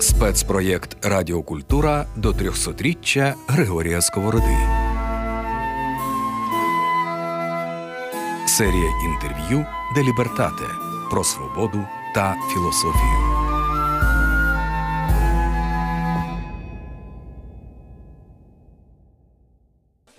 Спецпроєкт Радіокультура до 300-річчя Григорія Сковороди. Серія інтерв'ю Делібертате про свободу та філософію.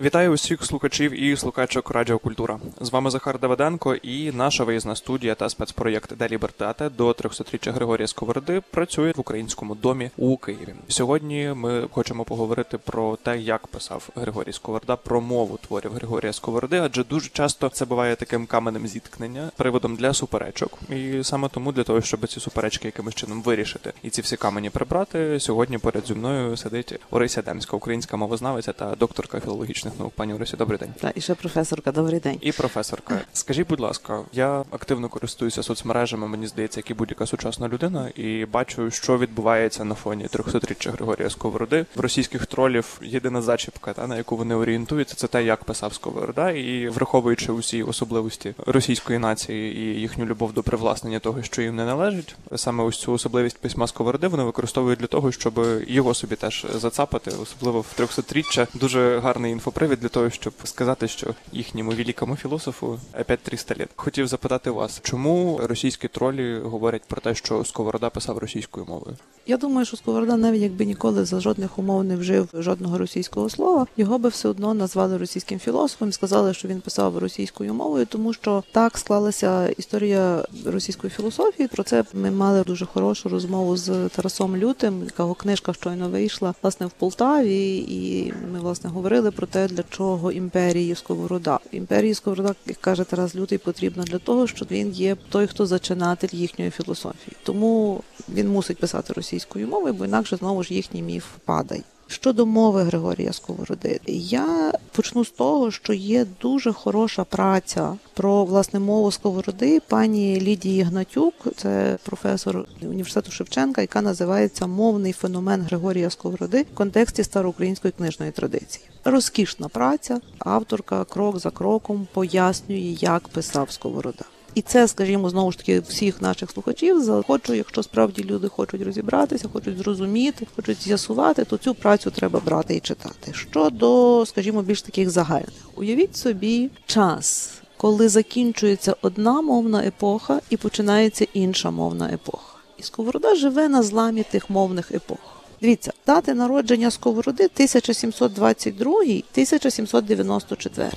Вітаю усіх слухачів і слухачок Радіо Культура. З вами Захар Давиденко і наша виїзна студія та спецпроєкт Де Лібертате до 300-річчя Григорія Сковороди працює в українському домі у Києві. Сьогодні ми хочемо поговорити про те, як писав Григорій Сковорода, про мову творів Григорія Сковороди, адже дуже часто це буває таким каменем зіткнення, приводом для суперечок. І саме тому для того, щоб ці суперечки якимось чином вирішити і ці всі камені прибрати, сьогодні поряд зі мною сидить Орися Демська, українська мовознавиця та докторка філологічних наук. Пані Орисі, добрий день. Та і ще професорка, добрий день. І професорка, скажіть, будь ласка, я активно користуюся соцмережами, мені здається, як і будь-яка сучасна людина, і бачу, що відбувається на фоні 300-річчя Григорія Сковороди. В російських тролів єдина зачіпка, та на яку вони орієнтуються, це те, як писав Сковорода, і враховуючи усі особливості російської нації і їхню любов до привласнення того, що їм не належить, саме ось цю особливість письма Сковороди вони використовують для того, щоб його собі теж зацапати, особливо в 300-річчя. Дуже гарний інфопривід для того, щоб сказати, що їхньому великому філософу опять 300 літ. Хотів запитати вас, чому російські тролі говорять про те, що Сковорода писав російською мовою? Я думаю, що Сковорода, навіть якби ніколи за жодних умов не вжив жодного російського слова, його би все одно назвали російським філософом, сказали, що він писав російською мовою, тому що так склалася історія російської філософії. Про це ми мали дуже хорошу розмову з Тарасом Лютим, якого книжка щойно вийшла власне в Полтаві, і ми власне говорили про те, для чого імперії Сковорода. Імперії Сковорода, як каже Тарас Лютий, потрібно для того, щоб він є той, хто зачинатель їхньої філософії. Тому він мусить писати російською мовою, бо інакше знову ж їхній міф падає. Щодо мови Григорія Сковороди, я почну з того, що є дуже хороша праця про власне мову Сковороди пані Лідії Гнатюк, це професор університету Шевченка, яка називається Мовний феномен Григорія Сковороди в контексті староукраїнської книжної традиції. Розкішна праця, авторка крок за кроком пояснює, як писав Сковорода. І це, скажімо, знову ж таки всіх наших слухачів захочу, якщо справді люди хочуть розібратися, хочуть зрозуміти, хочуть з'ясувати, то цю працю треба брати і читати. Щодо, скажімо, більш таких загальних, уявіть собі час, коли закінчується одна мовна епоха і починається інша мовна епоха. І Сковорода живе на зламі тих мовних епох. Дивіться, дати народження Сковороди 1722-1794. Так?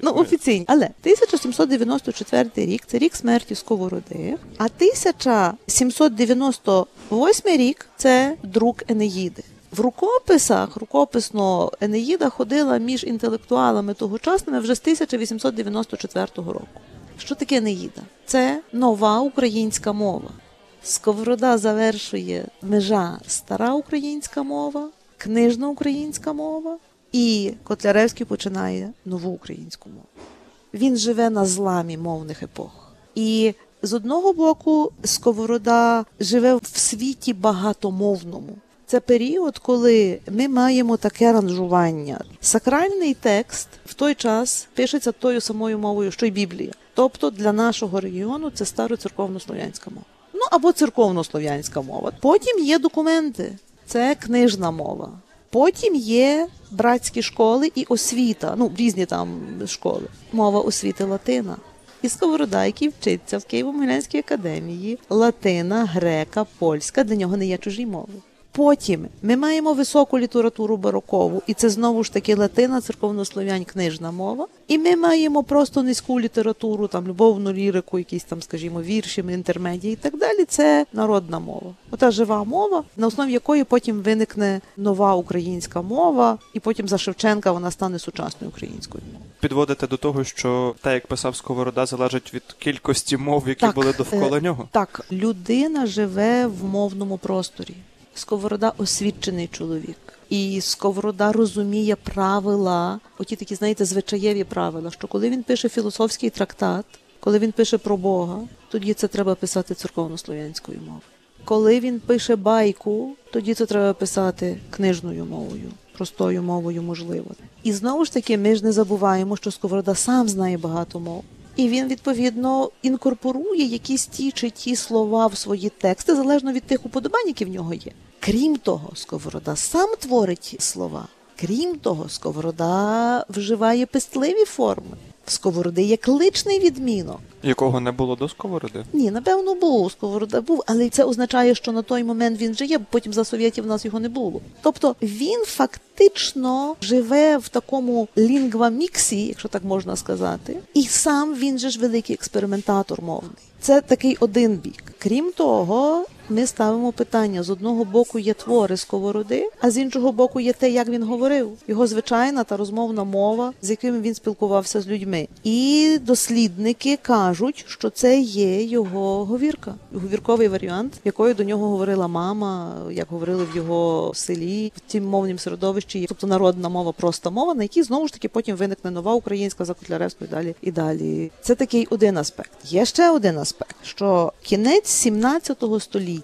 Ну, офіційні. Але 1794 рік це рік смерті Сковороди, а 1798 рік це друк Енеїди. В рукописах рукописно Енеїда ходила між інтелектуалами тогочасними вже з 1894 року. Що таке Енеїда? Це нова українська мова. Сковорода завершує межа стара українська мова, книжна українська мова. І Котляревський починає нову українську мову. Він живе на зламі мовних епох. І з одного боку, Сковорода живе в світі багатомовному. Це період, коли ми маємо таке ранжування. Сакральний текст в той час пишеться тою самою мовою, що й Біблія. Тобто для нашого регіону це староцерковнослов'янська мова. Ну або церковнослов'янська мова. Потім є документи, це книжна мова. Потім є братські школи і освіта, ну різні там школи. Мова освіти Латина. І Сковорода, який вчиться в Києво-Могилянській академії, Латина, грека, польська для нього не є чужі мови. Потім ми маємо високу літературу барокову, і це знову ж таки латина, церковнослов'янь, книжна мова. І ми маємо просто низьку літературу, там любовну лірику, якісь там, скажімо, вірші, інтермедії і так далі. Це народна мова. Ота жива мова, на основі якої потім виникне нова українська мова, і потім за Шевченка вона стане сучасною українською мовою. Підводите до того, що те, як писав Сковорода, залежить від кількості мов, які Так, були довкола е, нього. Так, людина живе в мовному просторі. Сковорода освічений чоловік. І Сковорода розуміє правила, оті такі, знаєте, звичаєві правила, що коли він пише філософський трактат, коли він пише про Бога, тоді це треба писати церковнослов'янською мовою. Коли він пише байку, тоді це треба писати книжною мовою, простою мовою, можливо. І знову ж таки, ми ж не забуваємо, що Сковорода сам знає багато мов. І він відповідно інкорпорує якісь ті чи ті слова в свої тексти, залежно від тих уподобань, які в нього є. Крім того, Сковорода сам творить слова. Крім того, Сковорода вживає пестливі форми. Сковороди є кличний відмінок. Якого не було до сковороди? Ні, напевно, був Сковорода був, але це означає, що на той момент він вже є, бо потім за совєтів в нас його не було. Тобто він фактично живе в такому лінгваміксі, якщо так можна сказати, і сам він же ж великий експериментатор мовний. Це такий один бік. Крім того, ми ставимо питання: з одного боку є твори сковороди, а з іншого боку є те, як він говорив, його звичайна та розмовна мова, з якими він спілкувався з людьми. І дослідники кажуть, що це є його говірка, говірковий варіант, якою до нього говорила мама, як говорили в його селі, в тім мовнім середовищі, тобто народна мова, проста мова, на якій знову ж таки потім виникне нова українська за Котляревською далі і далі. Це такий один аспект. Є ще один аспект, що кінець 17 століття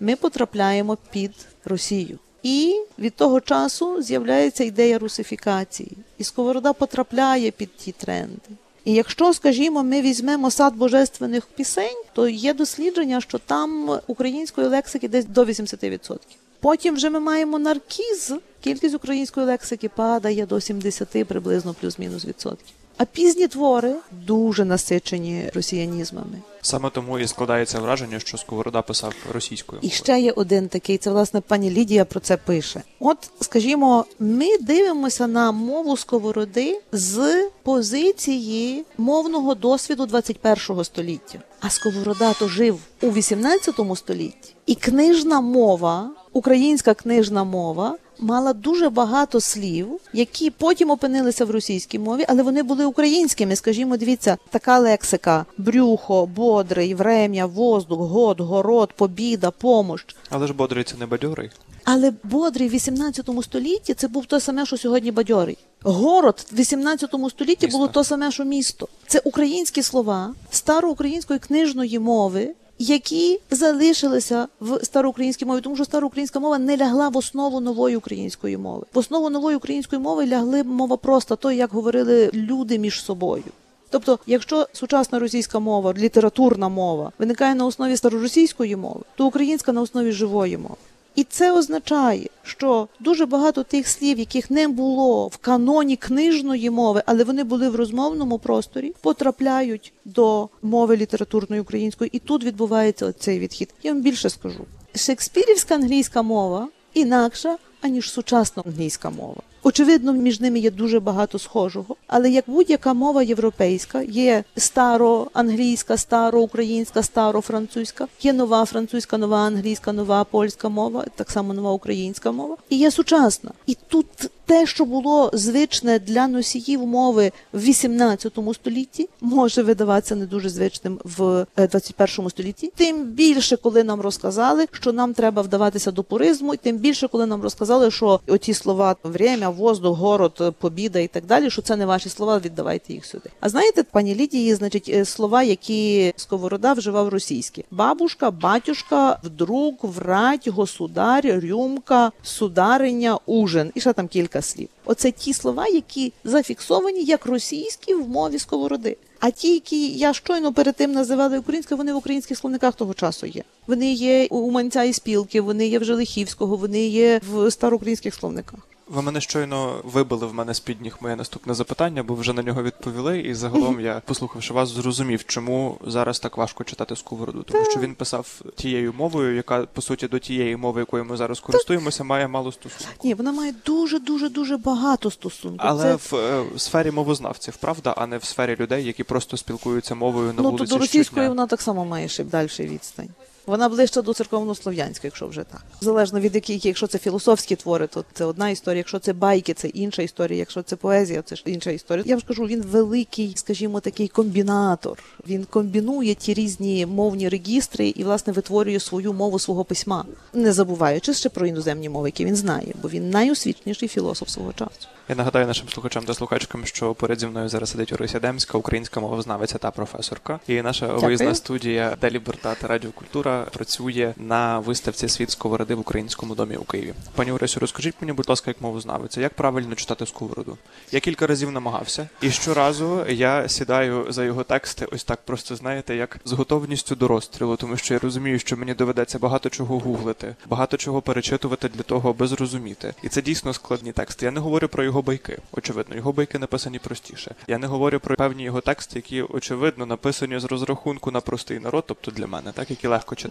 ми потрапляємо під Росію. І від того часу з'являється ідея русифікації, і сковорода потрапляє під ті тренди. І якщо, скажімо, ми візьмемо сад божественних пісень, то є дослідження, що там української лексики десь до 80%. Потім вже ми маємо наркіз, кількість української лексики падає до 70 приблизно плюс-мінус відсотків. А пізні твори дуже насичені росіянізмами. Саме тому і складається враження, що Сковорода писав російською. І ще є один такий, це власне пані Лідія про це пише. От, скажімо, ми дивимося на мову сковороди з позиції мовного досвіду 21 століття. А сковорода то жив у 18 столітті, і книжна мова, українська книжна мова. Мала дуже багато слів, які потім опинилися в російській мові, але вони були українськими. Скажімо, дивіться, така лексика: брюхо, бодрий, врем'я, воздух, год, город, побіда, помощ. Але ж бодрий це не бадьорий. Але бодрий в 18 столітті це був те саме, що сьогодні бадьорий. Город в 18 столітті Місто. було те саме, що місто. Це українські слова староукраїнської книжної мови. Які залишилися в староукраїнській мові, тому що староукраїнська мова не лягла в основу нової української мови. В основу нової української мови лягли мова просто то як говорили люди між собою. Тобто, якщо сучасна російська мова, літературна мова виникає на основі староросійської мови, то українська на основі живої мови. І це означає, що дуже багато тих слів, яких не було в каноні книжної мови, але вони були в розмовному просторі, потрапляють до мови літературної української, і тут відбувається цей відхід. Я вам більше скажу: шекспірівська англійська мова інакша аніж сучасна англійська мова. Очевидно, між ними є дуже багато схожого, але як будь-яка мова європейська, є староанглійська, староукраїнська, старофранцузька, є нова французька, нова англійська, нова польська мова, так само нова українська мова, і є сучасна. І тут те, що було звичне для носіїв мови в 18 столітті, може видаватися не дуже звичним в е, 21 столітті. Тим більше, коли нам розказали, що нам треба вдаватися до пуризму, і тим більше, коли нам розказали, що оті слова время, воздух, город, побіда і так далі, що це не ваші слова, віддавайте їх сюди. А знаєте, пані Лідії, значить, е, слова, які Сковорода вживав російські: бабушка, батюшка, вдруг, врать, государ, рюмка, судариня, ужин. І ще там кілька слів. Оце ті слова, які зафіксовані як російські в мові Сковороди. А ті, які я щойно перед тим називала українською, вони в українських словниках того часу є. Вони є у Манця і спілки, вони є в Желихівського, вони є в староукраїнських словниках. Ви мене щойно вибили в мене з під ніг моє наступне запитання, бо вже на нього відповіли. І загалом я, послухавши вас, зрозумів, чому зараз так важко читати сковороду. Тому що він писав тією мовою, яка по суті до тієї мови, якою ми зараз користуємося, має мало стосунку. Ні, вона має дуже дуже дуже багато стосунків. Але Це... в е, сфері мовознавців, правда, а не в сфері людей, які просто спілкуються мовою на ну, то вулиці до російської щодня. вона так само має ще далі відстань. Вона ближче до церковнослов'янської, якщо вже так. Залежно від яких, якщо це філософські твори, то це одна історія. Якщо це байки, це інша історія. Якщо це поезія, це ж інша історія. Я вам скажу, він великий, скажімо, такий комбінатор. Він комбінує ті різні мовні регістри і, власне, витворює свою мову свого письма, не забуваючи ще про іноземні мови, які він знає, бо він найосвічніший філософ свого часу. Я нагадаю нашим слухачам та слухачкам, що поряд зі мною зараз сидить Орися Демська, українська мовознавиця та професорка. І наша виїзна студія Де Лібертат Радіокультура працює на виставці Світ сковороди в українському домі у Києві. Пані Оресю, розкажіть мені, будь ласка, як мовознавиця, як правильно читати сковороду? Я кілька разів намагався, і щоразу я сідаю за його тексти, ось так просто знаєте, як з готовністю до розстрілу, тому що я розумію, що мені доведеться багато чого гуглити, багато чого перечитувати для того, аби зрозуміти. І це дійсно складні тексти. Я не говорю про його байки. Очевидно, його байки написані простіше. Я не говорю про певні його тексти, які очевидно написані з розрахунку на простий народ, тобто для мене, так які легко читати.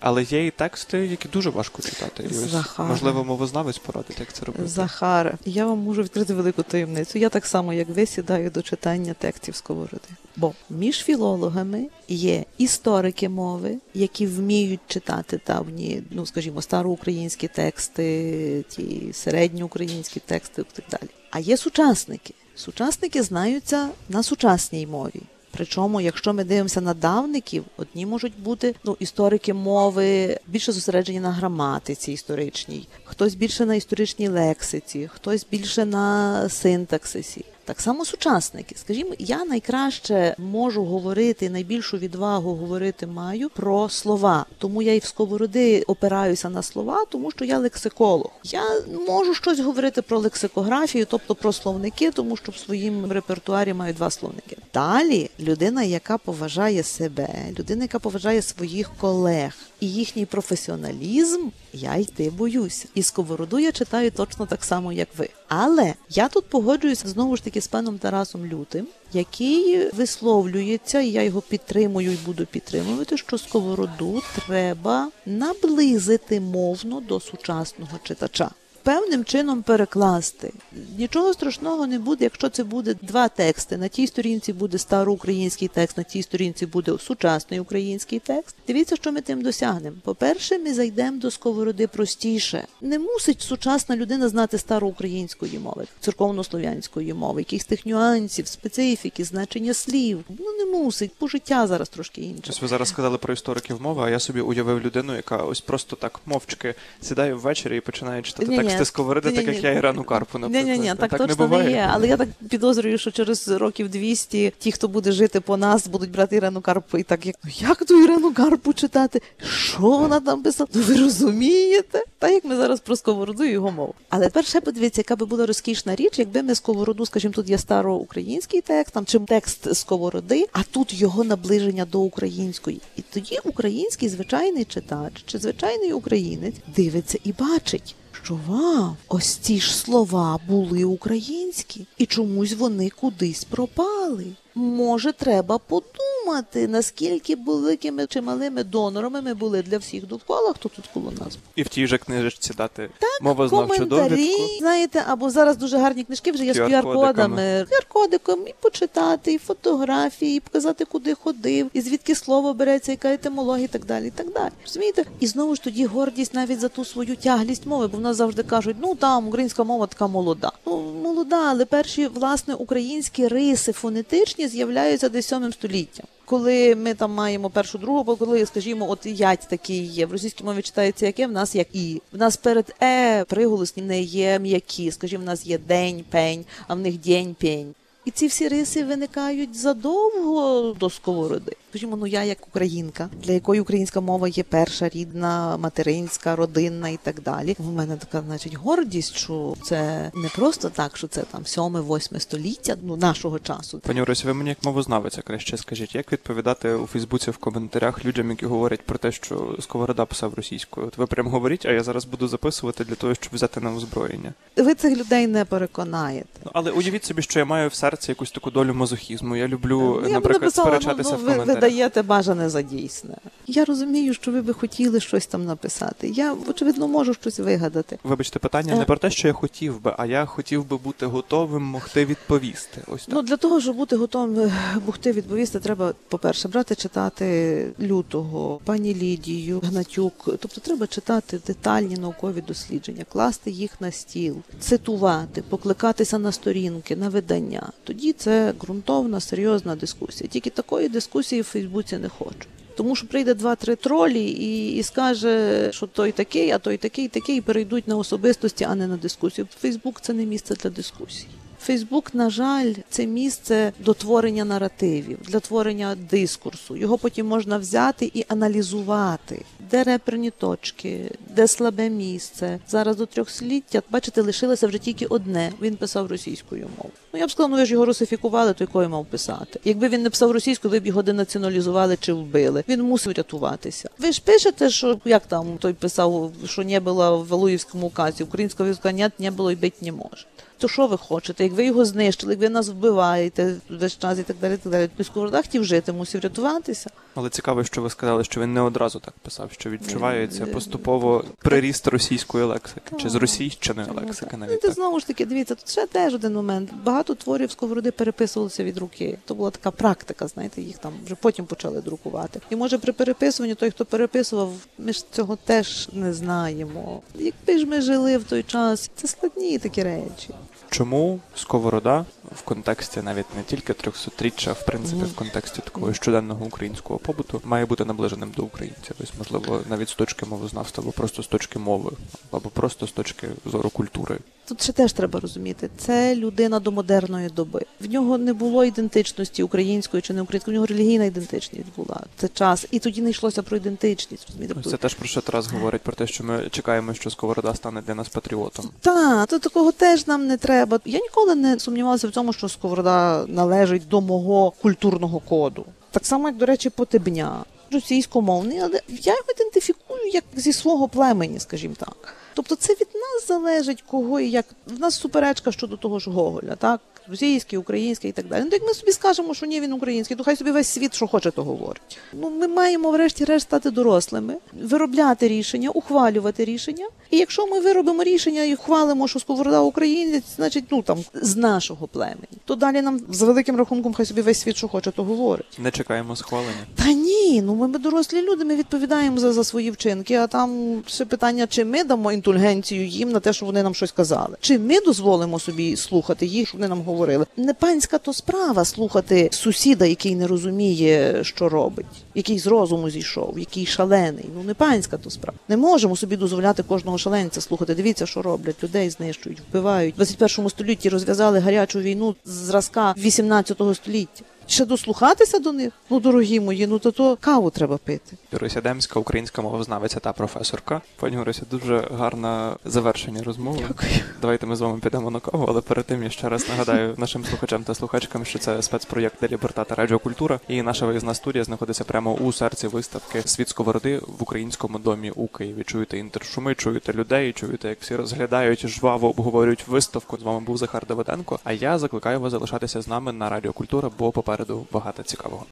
Але є і тексти, які дуже важко читати. І ось, Захар. можливо, мовознавець порадить, як це робити. Захар, я вам можу відкрити велику таємницю. Я так само, як ви, сідаю до читання текстів сковороди. Бо між філологами є історики мови, які вміють читати давні, ну скажімо, староукраїнські тексти, ті середньоукраїнські тексти і так далі. А є сучасники. Сучасники знаються на сучасній мові. Причому, якщо ми дивимося на давників, одні можуть бути ну історики мови більше зосереджені на граматиці історичній, хтось більше на історичній лексиці, хтось більше на синтаксисі. Так само сучасники. Скажімо, я найкраще можу говорити, найбільшу відвагу говорити маю про слова. Тому я і в сковороди опираюся на слова, тому що я лексиколог. Я можу щось говорити про лексикографію, тобто про словники, тому що в своїм репертуарі маю два словники. Далі людина, яка поважає себе, людина, яка поважає своїх колег і їхній професіоналізм, я йти боюся. І сковороду я читаю точно так само, як ви. Але я тут погоджуюся знову ж таки з паном Тарасом Лютим, який висловлюється, і я його підтримую і буду підтримувати, що сковороду треба наблизити мовно до сучасного читача. Певним чином перекласти. Нічого страшного не буде, якщо це буде два тексти. На тій сторінці буде староукраїнський текст, на тій сторінці буде сучасний український текст. Дивіться, що ми тим досягнемо. По-перше, ми зайдемо до сковороди простіше. Не мусить сучасна людина знати староукраїнської мови, церковнослов'янської мови, якихось тих нюансів, специфіки, значення слів. Ну не мусить, бо життя зараз трошки інше. Ось ви зараз сказали про істориків мови, а я собі уявив людину, яка ось просто так мовчки сідає ввечері і починає читати Ні-ні, тексти сковороди, так як я Ірану Карпу, наприклад. Ні, ні, ні, так, не точно не, буває. є. Але я так підозрюю, що через років 200 ті, хто буде жити по нас, будуть брати Ірину Карпу і так як ну як ту Ірину Карпу читати? Що вона там писала? Ну ви розумієте? Так як ми зараз про сковороду і його мову. Але тепер ще подивіться, яка би була розкішна річ, якби ми сковороду, скажімо, тут є староукраїнський текст, там чи текст сковороди, а тут його наближення до української. І тоді український звичайний читач чи звичайний українець дивиться і бачить що ось ці ж слова були українські, і чомусь вони кудись пропали. Може, треба подумати, наскільки великими чи малими донорами ми були для всіх довкола, хто тут коло нас. І в тій же книжечці дати так, мовознавчу Коментарі, довідку. знаєте, або зараз дуже гарні книжки вже є з. QR-кодами. QR-кодиком і почитати, і фотографії, і показати, куди ходив, і звідки слово береться, яка етимологія, і так далі. І так далі. Розумієте? І знову ж тоді гордість навіть за ту свою тяглість мови, бо в нас завжди кажуть, ну там українська мова така молода. Ну молода, але перші власне українські риси фонетичні з'являються десь сьомим століттям. Коли ми там маємо першу другу, бо коли, скажімо, от ять такий є в російській мові читається яке, в нас як і. В нас перед е приголосні не є м'які. Скажімо, в нас є день, пень, а в них день, пень. І ці всі риси виникають задовго до сковороди. Скажімо, ну я як українка, для якої українська мова є перша рідна, материнська, родинна і так далі. У мене така, значить, гордість, що це не просто так, що це там сьоме-восьме століття ну нашого часу. Пані Оресі, ви мені як мовознавиця краще скажіть, як відповідати у Фейсбуці в коментарях людям, які говорять про те, що Сковорода писав російською? От ви прям говоріть, а я зараз буду записувати для того, щоб взяти на озброєння. Ви цих людей не переконаєте. Ну, але уявіть собі, що я маю в серці якусь таку долю мазохізму. Я люблю, Ну, Я наприклад, написала, сперечатися ну, в ну, коментарях. Видаєте бажане за дійсне. Я розумію, що ви би хотіли щось там написати. Я, очевидно, можу щось вигадати. Вибачте, питання Е. не про те, що я хотів би, а я хотів би бути готовим могти відповісти. Ось так. Ну для того, щоб бути готовим е, могти відповісти, треба, по-перше, брати читати лютого, пані Лідію, Гнатюк. Тобто треба читати детальні наукові дослідження, класти їх на стіл, цитувати, покликатися на сторінки, на видання. Тоді це ґрунтовна, серйозна дискусія. Тільки такої дискусії в Фейсбуці не хочу. Тому що прийде два-три тролі і, і скаже, що той такий, а той такий, такий, і перейдуть на особистості, а не на дискусію. Фейсбук це не місце для дискусій. Фейсбук, на жаль, це місце до творення наративів, для творення дискурсу. Його потім можна взяти і аналізувати, де реперні точки, де слабе місце. Зараз до трьохсліття, бачите, лишилося вже тільки одне. Він писав російською мовою. Ну я б сказала, ну ви ж його русифікували, то якою мав писати. Якби він не писав російською, ви б його денаціоналізували чи вбили. Він мусив рятуватися. Ви ж пишете, що як там той писав, що не було в Валуївському указі, українського війська не було і бить не може. То що ви хочете? Як ви його знищили, як ви нас вбиваєте весь час і так далі, так далі. Той Сковорода хотів жити, мусив рятуватися. Але цікаво, що ви сказали, що він не одразу так писав, що відчувається поступово приріст російської лексики чи з російщиної Ну, лексики навіть Ну, ти знову ж таки, дивіться, тут ще теж один момент. Багато творів Сковороди переписувалися від руки. То була така практика, знаєте, їх там вже потім почали друкувати. І може при переписуванні той, хто переписував, ми ж цього теж не знаємо. Якби ж ми жили в той час, це складні такі речі. Чому сковорода в контексті навіть не тільки 300-річчя, а в принципі в контексті такого щоденного українського побуту має бути наближеним до українців? Тобто, можливо, навіть з точки мовознавства, або просто з точки мови, або просто з точки зору культури. Тут ще теж треба розуміти, це людина до модерної доби. В нього не було ідентичності української чи не української, в нього релігійна ідентичність була. Це час. І тоді не йшлося про ідентичність. Розумієте? Це теж про що Тарас говорить про те, що ми чекаємо, що сковорода стане для нас патріотом. Так, то такого теж нам не треба. Я ніколи не сумнівалася в тому, що Сковорода належить до мого культурного коду. Так само, як, до речі, Потебня, російськомовний, але я його ідентифікую як зі свого племені, скажімо так. Тобто це від нас залежить, кого і як. В нас суперечка щодо того ж Гоголя, так? Російський, український і так далі. Ну, як ми собі скажемо, що ні, він український, то хай собі весь світ, що хоче, то говорить. Ну, ми маємо, врешті-решт, стати дорослими, виробляти рішення, ухвалювати рішення. І якщо ми виробимо рішення і ухвалимо, що сковорода українець, значить, ну там з нашого племені, то далі нам з великим рахунком хай собі весь світ, що хоче, то говорить. Не чекаємо схвалення. Та ні, ну ми, ми дорослі люди, ми відповідаємо за, за свої вчинки. А там ще питання, чи ми дамо інтульгенцію їм на те, що вони нам щось казали, чи ми дозволимо собі слухати їх, щоб вони нам говорили. Не панська то справа слухати сусіда, який не розуміє, що робить, який з розуму зійшов, який шалений. Ну не панська то справа. Не можемо собі дозволяти кожного шаленця слухати. Дивіться, що роблять, людей знищують, вбивають. В 21 столітті розв'язали гарячу війну зразка 18 століття. Ще дослухатися до них? Ну, дорогі мої, ну то то каву треба пити. Орися Демська, українська мовознавиця та професорка. Пані Орися, дуже гарне завершення розмови. Дякую. Давайте ми з вами підемо на каву, але перед тим я ще раз нагадаю нашим слухачам та слухачкам, що це спецпроєкт Деліберта та Радіокультура. І наша виїзна студія знаходиться прямо у серці виставки Світ сковороди в українському домі у Києві. Чуєте інтершуми, чуєте людей, чуєте, як всі розглядають, жваво обговорюють виставку. З вами був Захар Давиденко. А я закликаю вас залишатися з нами на Радіокультура, бо попереду багато цікавого.